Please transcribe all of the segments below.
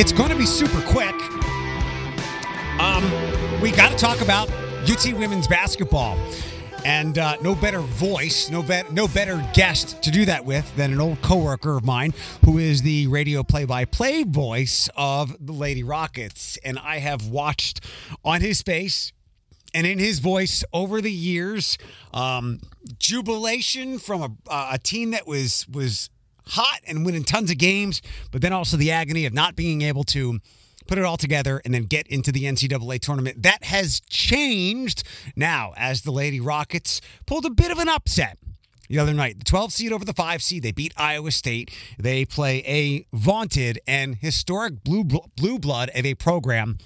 It's going to be super quick. Um, we got to talk about UT women's basketball, and uh, no better voice, no bet, no better guest to do that with than an old coworker of mine who is the radio play-by-play voice of the Lady Rockets, and I have watched on his face and in his voice over the years, um, jubilation from a, a team that was was hot and winning tons of games, but then also the agony of not being able to put it all together and then get into the NCAA tournament. That has changed now as the Lady Rockets pulled a bit of an upset the other night. The 12 seed over the 5 seed. They beat Iowa State. They play a vaunted and historic blue blue blood of a program.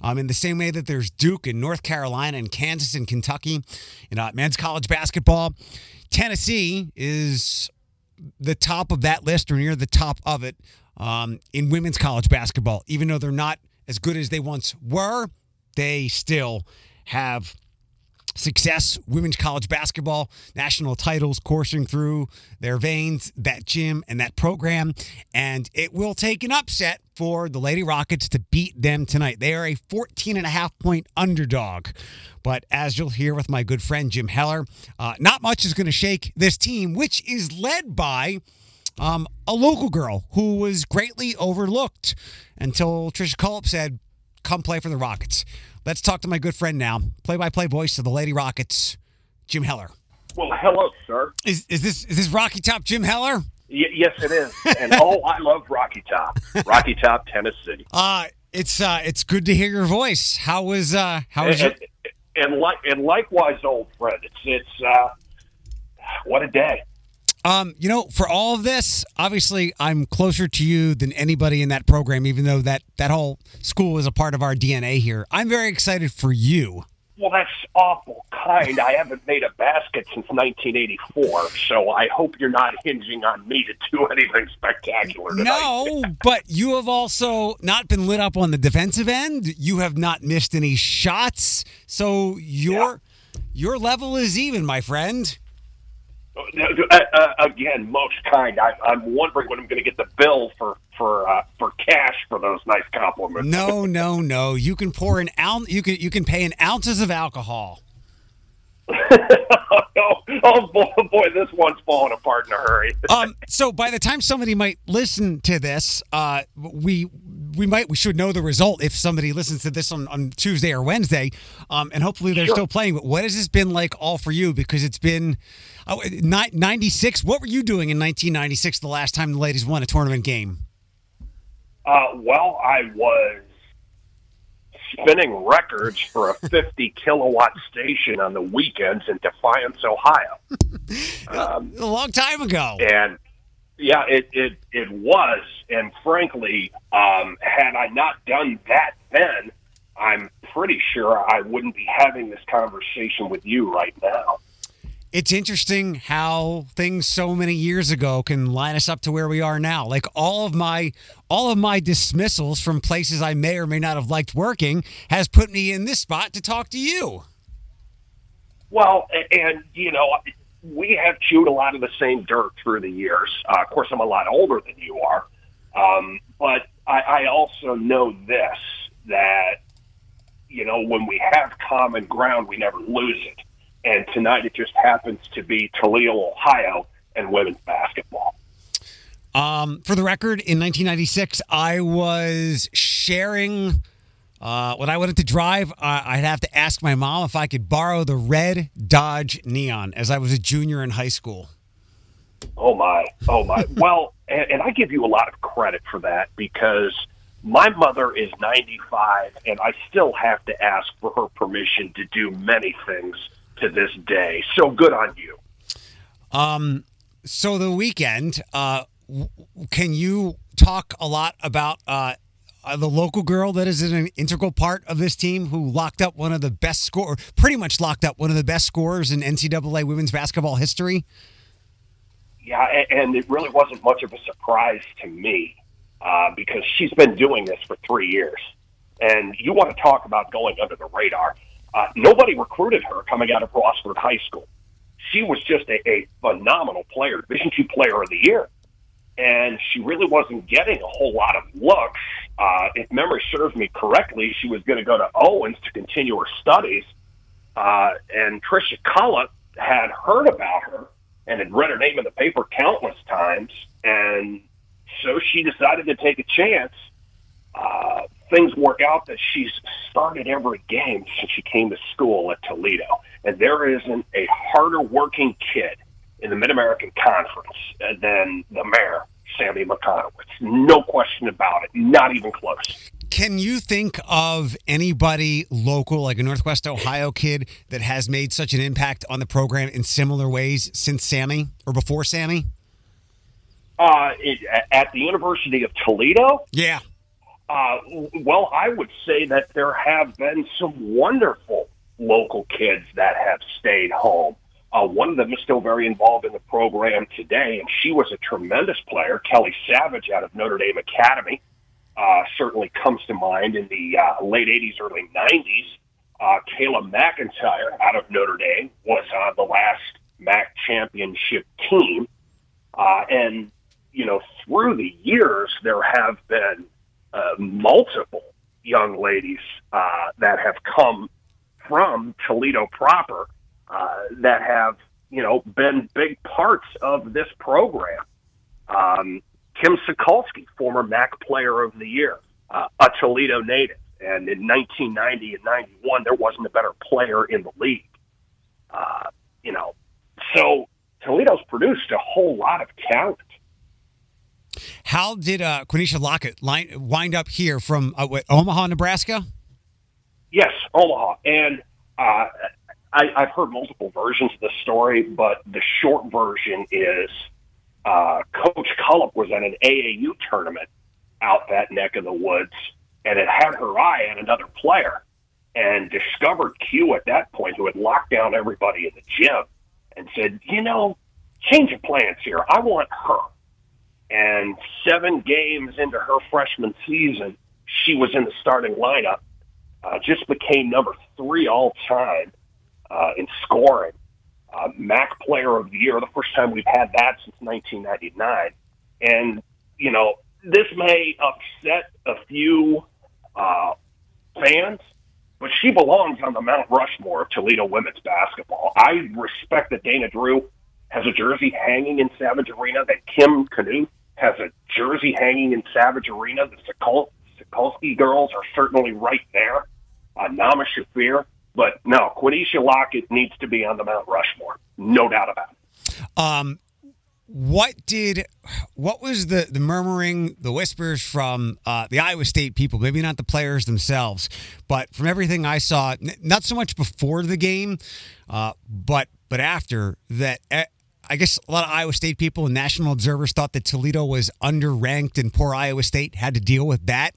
Um, in the same way that there's Duke and North Carolina and Kansas and Kentucky in uh, men's college basketball, Tennessee is the top of that list or near the top of it um, in women's college basketball. Even though they're not as good as they once were, they still have success, women's college basketball, national titles coursing through their veins, that gym and that program. And it will take an upset for the Lady Rockets to beat them tonight. They are a 14 and a half point underdog. But as you'll hear with my good friend Jim Heller, uh, not much is going to shake this team, which is led by um, a local girl who was greatly overlooked until Tricia Cullop said, come play for the Rockets. Let's talk to my good friend now, play-by-play voice of the Lady Rockets, Jim Heller. Well, hello, sir. Is, is this is this Rocky Top Jim Heller? Y- yes, it is. And oh, I love Rocky Top, Rocky Top, Tennessee. Uh it's uh it's good to hear your voice. How was uh how was and, your and, and like and likewise, old friend. It's it's uh, what a day. Um, you know, for all of this, obviously, I'm closer to you than anybody in that program, even though that that whole school is a part of our DNA here. I'm very excited for you. Well, that's awful kind. I haven't made a basket since 1984, so I hope you're not hinging on me to do anything spectacular tonight. No, but you have also not been lit up on the defensive end. You have not missed any shots, so your your level is even, my friend. Uh, uh, again, most kind. I, I'm wondering when I'm going to get the bill for for uh, for cash for those nice compliments. No, no, no. You can pour an ounce. You can you can pay in ounces of alcohol. oh, oh boy, boy, this one's falling apart in a hurry. Um. So by the time somebody might listen to this, uh, we we might we should know the result if somebody listens to this on, on Tuesday or Wednesday, um, and hopefully they're Sure. still playing. But what has this been like all for you? Because it's been oh, ni- 96. What were you doing in 1996? The last time the ladies won a tournament game. Uh, well, I was spinning records for a 50 kilowatt station on the weekends in Defiance, Ohio. Um, A long time ago. and yeah, it, it, it was. And frankly, um, had I not done that then, I'm pretty sure I wouldn't be having this conversation with you right now. it's interesting how things so many years ago can line us up to where we are now. Like all of my all of my dismissals from places I may or may not have liked working has put me in this spot to talk to you. Well, and you know, we have chewed a lot of the same dirt through the years. Uh, of course, I'm a lot older than you are, um, but I, I also know this that you know when we have common ground, we never lose it. And tonight, it just happens to be Toledo, Ohio, and women's basketball. Um, for the record, in 1996, I was sharing. Uh, when I wanted to drive, uh, I'd have to ask my mom if I could borrow the red Dodge Neon as I was a junior in high school. Oh my, oh my. well, and, and I give you a lot of credit for that because my mother is 95 and I still have to ask for her permission to do many things to this day. So good on you. Um, so the weekend, uh, w- can you talk a lot about uh, uh, the local girl that is an integral part of this team who locked up one of the best score, pretty much locked up one of the best scorers in NCAA women's basketball history? Yeah, and it really wasn't much of a surprise to me uh, because she's been doing this for three years. And you want to talk about going under the radar. Uh, nobody recruited her coming out of Rossford High School. She was just a, a phenomenal player, Division two Player of the Year, and she really wasn't getting a whole lot of looks Uh, if memory serves me correctly, she was going to go to Owens to continue her studies. Uh, and Tricia Cullop had heard about her and had read her name in the paper countless times. And so she decided to take a chance. Uh, things work out that she's started every game since she came to school at Toledo. And there isn't a harder working kid in the Mid American Conference than the mayor, Sammy Mikonowicz. No question about it. Not even close. Can you think of anybody local, like a Northwest Ohio kid, that has made such an impact on the program in similar ways since Sammy or before Sammy? Uh, it, at the University of Toledo? Yeah. Uh, well, I would say that there have been some wonderful local kids that have stayed home. Uh, one of them is still very involved in the program today, and she was a tremendous player. Kelly Savage out of Notre Dame Academy uh, certainly comes to mind in the uh, late 80s, early 90s. Uh, Kayla McIntyre out of Notre Dame was on the last MAC championship team. Uh, and, you know, through the years, there have been uh, multiple young ladies uh, that have come from Toledo proper uh, that have, you know, been big parts of this program. Um, Kim Sokolsky, former MAC Player of the Year, uh, a Toledo native, and in 1990 and 91, there wasn't a better player in the league. Uh, you know, so Toledo's produced a whole lot of talent. How did uh, Quinesha Lockett line, wind up here from uh, what, Omaha, Nebraska? Yes, Omaha, and uh, I, I've heard multiple versions of the story, but the short version is uh, Coach Cullop was at an AAU tournament out that neck of the woods, and it had her eye on another player, and discovered Q at that point, who had locked down everybody in the gym, and said, "You know, change of plans here. I want her." And seven games into her freshman season, she was in the starting lineup. Uh, just became number three all time uh, in scoring. Uh, MAC Player of the Year, the first time we've had that since 1999. And, you know, this may upset a few uh, fans, but she belongs on the Mount Rushmore of Toledo women's basketball. I respect that Dana Drew has a jersey hanging in Savage Arena, that Kim Knuth has a jersey hanging in Savage Arena. The Sokolsky girls are certainly right there. Uh, Naama Shafir. But no, Quinesha Lockett needs to be on the Mount Rushmore, no doubt about it. Um, what did what was the the murmuring, the whispers from uh, the Iowa State people? Maybe not the players themselves, but from everything I saw, n- not so much before the game, uh, but but after that. I guess a lot of Iowa State people and national observers thought that Toledo was underranked and poor Iowa State had to deal with that.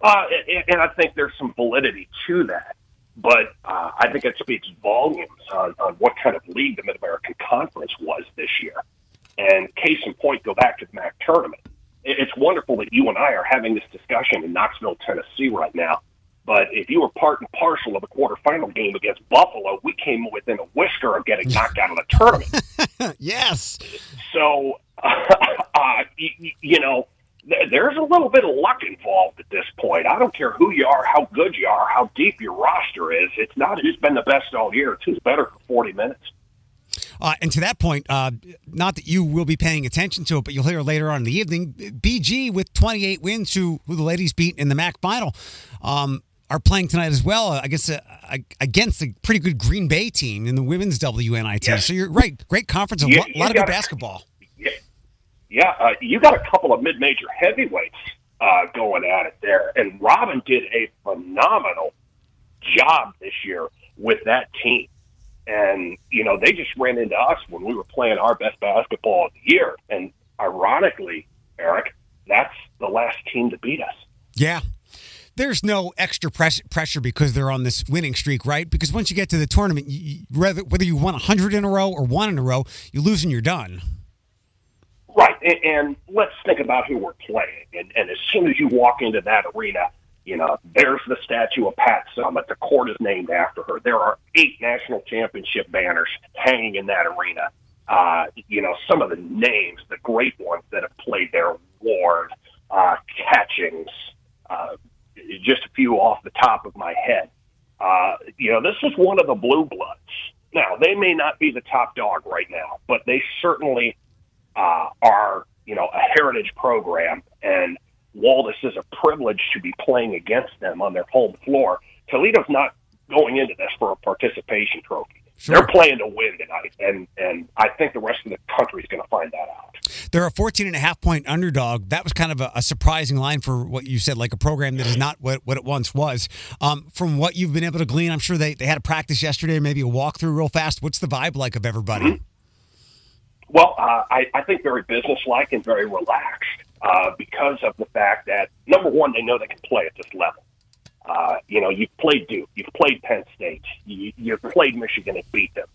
Uh, and, and I think there's some validity to that. But uh, I think it speaks volumes on, on what kind of league the Mid American Conference was this year. And case in point, go back to the MAC tournament. It's wonderful that you and I are having this discussion in Knoxville, Tennessee right now. But if you were part and parcel of a quarterfinal game against Buffalo, we came within a whisker of getting knocked out of the tournament. yes. So, uh, you, you know, there's a little bit of luck involved at this point. I don't care who you are, how good you are, how deep your roster is. It's not who's been the best all year. It's who's better for 40 minutes. Uh, and to that point, uh, not that you will be paying attention to it, but you'll hear later on in the evening, BG with 28 wins, who, who the ladies beat in the MAC final, um, are playing tonight as well. I guess uh, against a pretty good Green Bay team in the women's WNIT. Yes. So you're right, great conference, a you, lot, lot of good basketball. Yeah, yeah, uh, you got a couple of mid-major heavyweights uh, going at it there, and Robin did a phenomenal job this year with that team. And you know, they just ran into us when we were playing our best basketball of the year. And ironically, Eric, that's the last team to beat us. Yeah, there's no extra press, pressure because they're on this winning streak, right? Because once you get to the tournament, you, whether whether you won 100 in a row or one in a row, you lose and you're done. Right, and, and let's think about who we're playing. And, and as soon as you walk into that arena, you know, there's the statue of Pat Summitt. The court is named after her. There are eight national championship banners hanging in that arena. Uh, you know, some of the names, the great ones that have played there, Ward, uh, catchings, uh, just a few off the top of my head. Uh, you know, this is one of the blue bloods. Now, they may not be the top dog right now, but they certainly uh, are, you know, a heritage program. And while this is a privilege to be playing against them on their home floor, Toledo's not going into this for a participation trophy. Sure. They're playing to win tonight, and and I think the rest of the country is going to find that out. They're a 14 and a half point underdog. That was kind of a, a, surprising line for what you said, like a program that is not what, what it once was. Um, from what you've been able to glean, I'm sure they, they had a practice yesterday, maybe a walkthrough real fast. What's the vibe like of everybody? Mm-hmm. Well, uh, I, I think very businesslike and very relaxed uh, because of the fact that, number one, they know they can play at this level. Uh, you know, you've played Duke, you've played Penn State, you, you've played Michigan and beat them.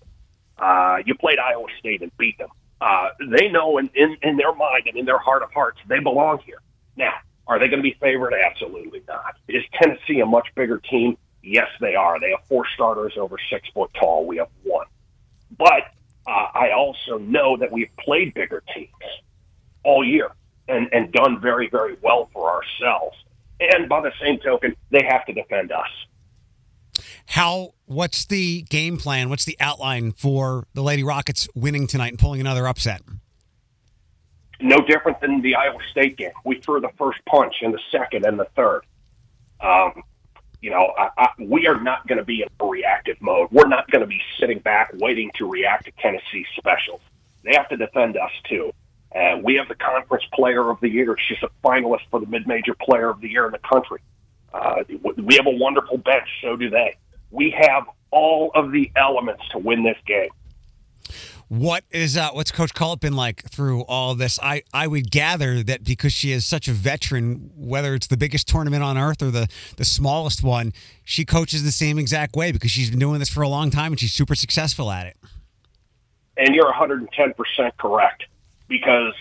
Uh, you played Iowa State and beat them. Uh, they know in, in, in their mind and in their heart of hearts they belong here. Now, are they going to be favored? Absolutely not. Is Tennessee a much bigger team? Yes, they are. They have four starters over six foot tall. We have one. But I also know that we've played bigger teams all year and, and done very, very well for ourselves. And by the same token, they have to defend us. How? What's the game plan? What's the outline for the Lady Rockets winning tonight and pulling another upset? No different than the Iowa State game. We threw the first punch in the second and the third. Um, you know, I, I, we are not going to be in a reactive mode. We're not going to be sitting back waiting to react to Tennessee specials. They have to defend us too. Uh, we have the conference player of the year. She's a finalist for the mid-major player of the year in the country. Uh, we have a wonderful bench. So do they. We have all of the elements to win this game. What is uh, what's Coach Cullop been like through all this? I, I would gather that because she is such a veteran, whether it's the biggest tournament on earth or the, the smallest one, she coaches the same exact way because she's been doing this for a long time and she's super successful at it. And you're 110% correct because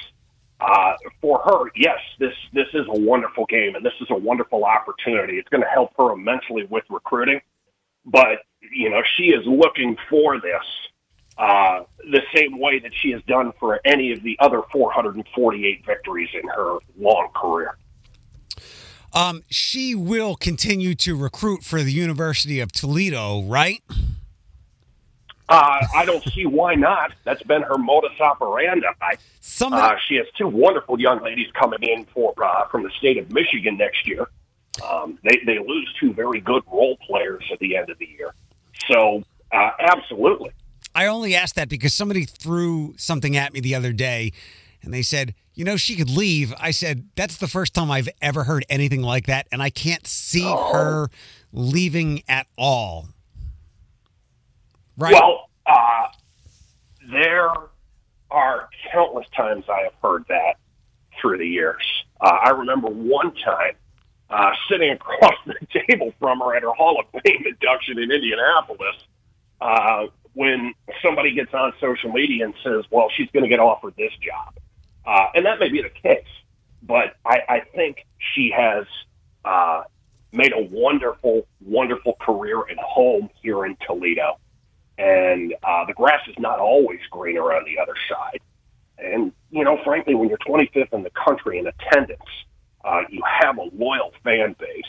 uh, for her, yes, this this is a wonderful game and this is a wonderful opportunity. It's going to help her immensely with recruiting, but you know she is looking for this uh, the same way that she has done for any of the other 448 victories in her long career. Um, she will continue to recruit for the University of Toledo, right? Uh, I don't see why not. That's been her modus operandi. Somebody... Uh, she has two wonderful young ladies coming in for uh, from the state of Michigan next year. Um, they they lose two very good role players at the end of the year, so uh, absolutely. I only asked that because somebody threw something at me the other day, and they said, "You know, she could leave." I said, "That's the first time I've ever heard anything like that, and I can't see oh. her leaving at all." Right. Well, uh, there are countless times I have heard that through the years. Uh, I remember one time uh, sitting across the table from her at her Hall of Fame induction in Indianapolis uh, when somebody gets on social media and says, well, she's going to get offered this job. Uh, and that may be the case, but I, I think she has uh, made a wonderful, wonderful career at home here in Toledo and uh, the grass is not always greener on the other side. And you know, frankly, when you're 25th in the country in attendance, uh, you have a loyal fan base.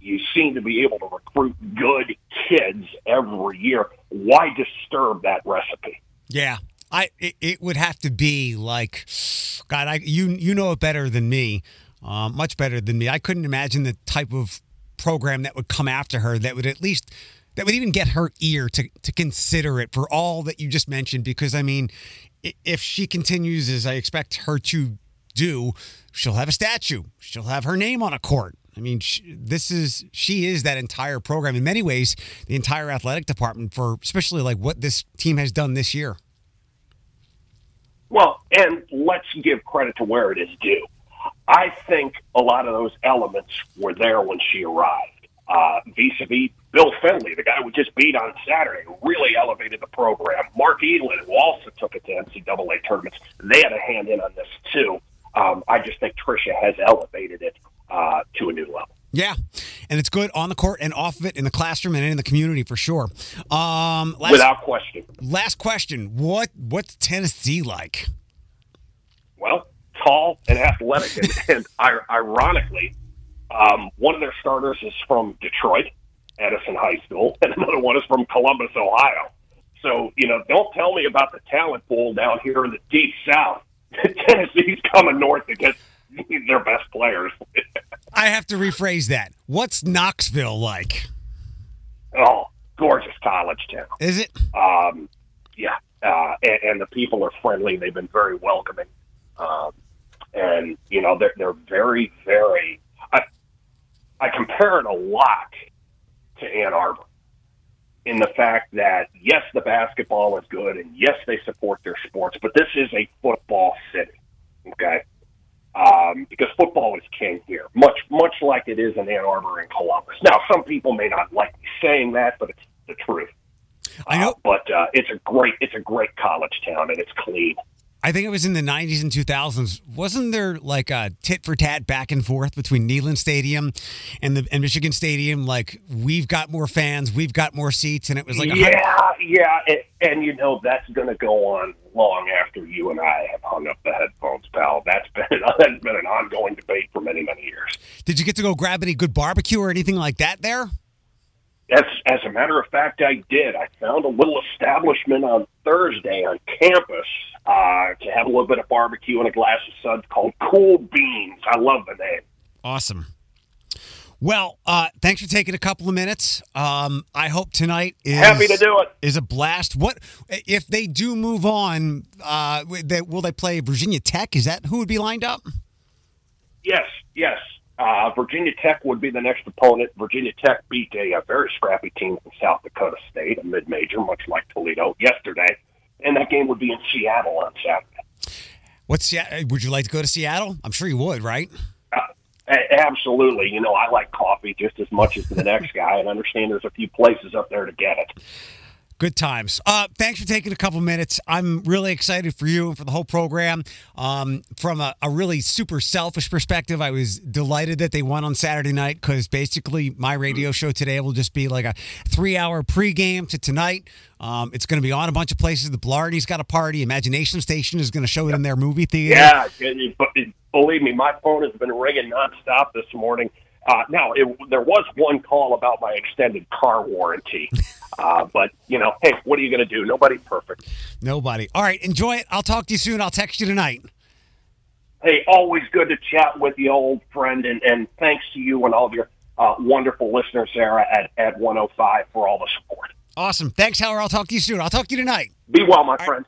You seem to be able to recruit good kids every year. Why disturb that recipe? Yeah, I it, it would have to be like, God, I you you know it better than me, uh, much better than me. I couldn't imagine the type of program that would come after her that would at least that would even get her ear to to consider it for all that you just mentioned. Because I mean, if she continues as I expect her to do, she'll have a statue. She'll have her name on a court. I mean, she, this is she is that entire program in many ways, the entire athletic department for especially like what this team has done this year. Well, and let's give credit to where it is due. I think a lot of those elements were there when she arrived. Uh, vis-a-vis Bill Fennelly, the guy we just beat on Saturday, really elevated the program. Mark Edlin, who also took it to NCAA tournaments, they had a hand in on this too. Um, I just think Tricia has elevated it uh, to a new level. Yeah, and it's good on the court and off of it in the classroom and in the community for sure. Um, last, Without question. Last question: What what's Tennessee like? Well, tall and athletic, and, and ironically, um, one of their starters is from Detroit, Edison High School, and another one is from Columbus, Ohio. So, you know, don't tell me about the talent pool down here in the deep south. Tennessee's coming north get their best players. I have to rephrase that. What's Knoxville like? oh, gorgeous college town. Is it? Um, yeah, uh, and, and the people are friendly. They've been very welcoming, um, and you know they're they're very very. I I compare it a lot to Ann Arbor in the fact that yes, the basketball is good, and yes, they support their sports, but this is a football city. Um, because football is king here, much much like it is in Ann Arbor and Columbus. Now, some people may not like me saying that, but it's the truth. I know. Uh, but uh, it's a great it's a great college town and it's clean. I think it was in the 90s and 2000s. Wasn't there like a tit for tat back and forth between Neyland Stadium and the and Michigan Stadium? Like we've got more fans, we've got more seats, and it was like a hun- yeah, yeah, and, and you know that's going to go on long after you and I have hung up the headphones, pal. That's been that's been an ongoing debate for many many years. Did you get to go grab any good barbecue or anything like that there? As as a matter of fact, I did. I found a little establishment on Thursday on campus uh, to have a little bit of barbecue and a glass of suds called Cool Beans. I love the name. Awesome. Well, uh, thanks for taking a couple of minutes. Um, I hope tonight is Happy to do it. Is a blast. What if they do move on? Uh, they, will they play Virginia Tech? Is that who would be lined up? Yes, yes. Uh, Virginia Tech would be the next opponent. Virginia Tech beat a, a very scrappy team from South Dakota State, a mid-major, much like Toledo, yesterday, and that game would be in Seattle on Saturday. What's Se- would you like to go to Seattle? I'm sure you would, right? Uh, absolutely. You know, I like coffee just as much as the next guy, and understand there's a few places up there to get it. Good times. Uh, thanks for taking a couple minutes. I'm really excited for you and for the whole program. Um, from a, a, really super selfish perspective, I was delighted that they won on Saturday night because basically my radio show today will just be like a three hour pregame to tonight. Um, it's going to be on a bunch of places. The Blarney's got a party. Imagination Station is going to show it in their movie theater. Yeah, believe me, my phone has been ringing nonstop this morning. Uh, now, it, there was one call about my extended car warranty. Uh, but, you know, hey, what are you going to do? Nobody's perfect. Nobody. All right, enjoy it. I'll talk to you soon. I'll text you tonight. Hey, always good to chat with you, old friend. And, and thanks to you and all of your uh, wonderful listeners there at, at 105 for all the support. Awesome. Thanks, Howard. I'll talk to you soon. I'll talk to you tonight. Be well, my all friend.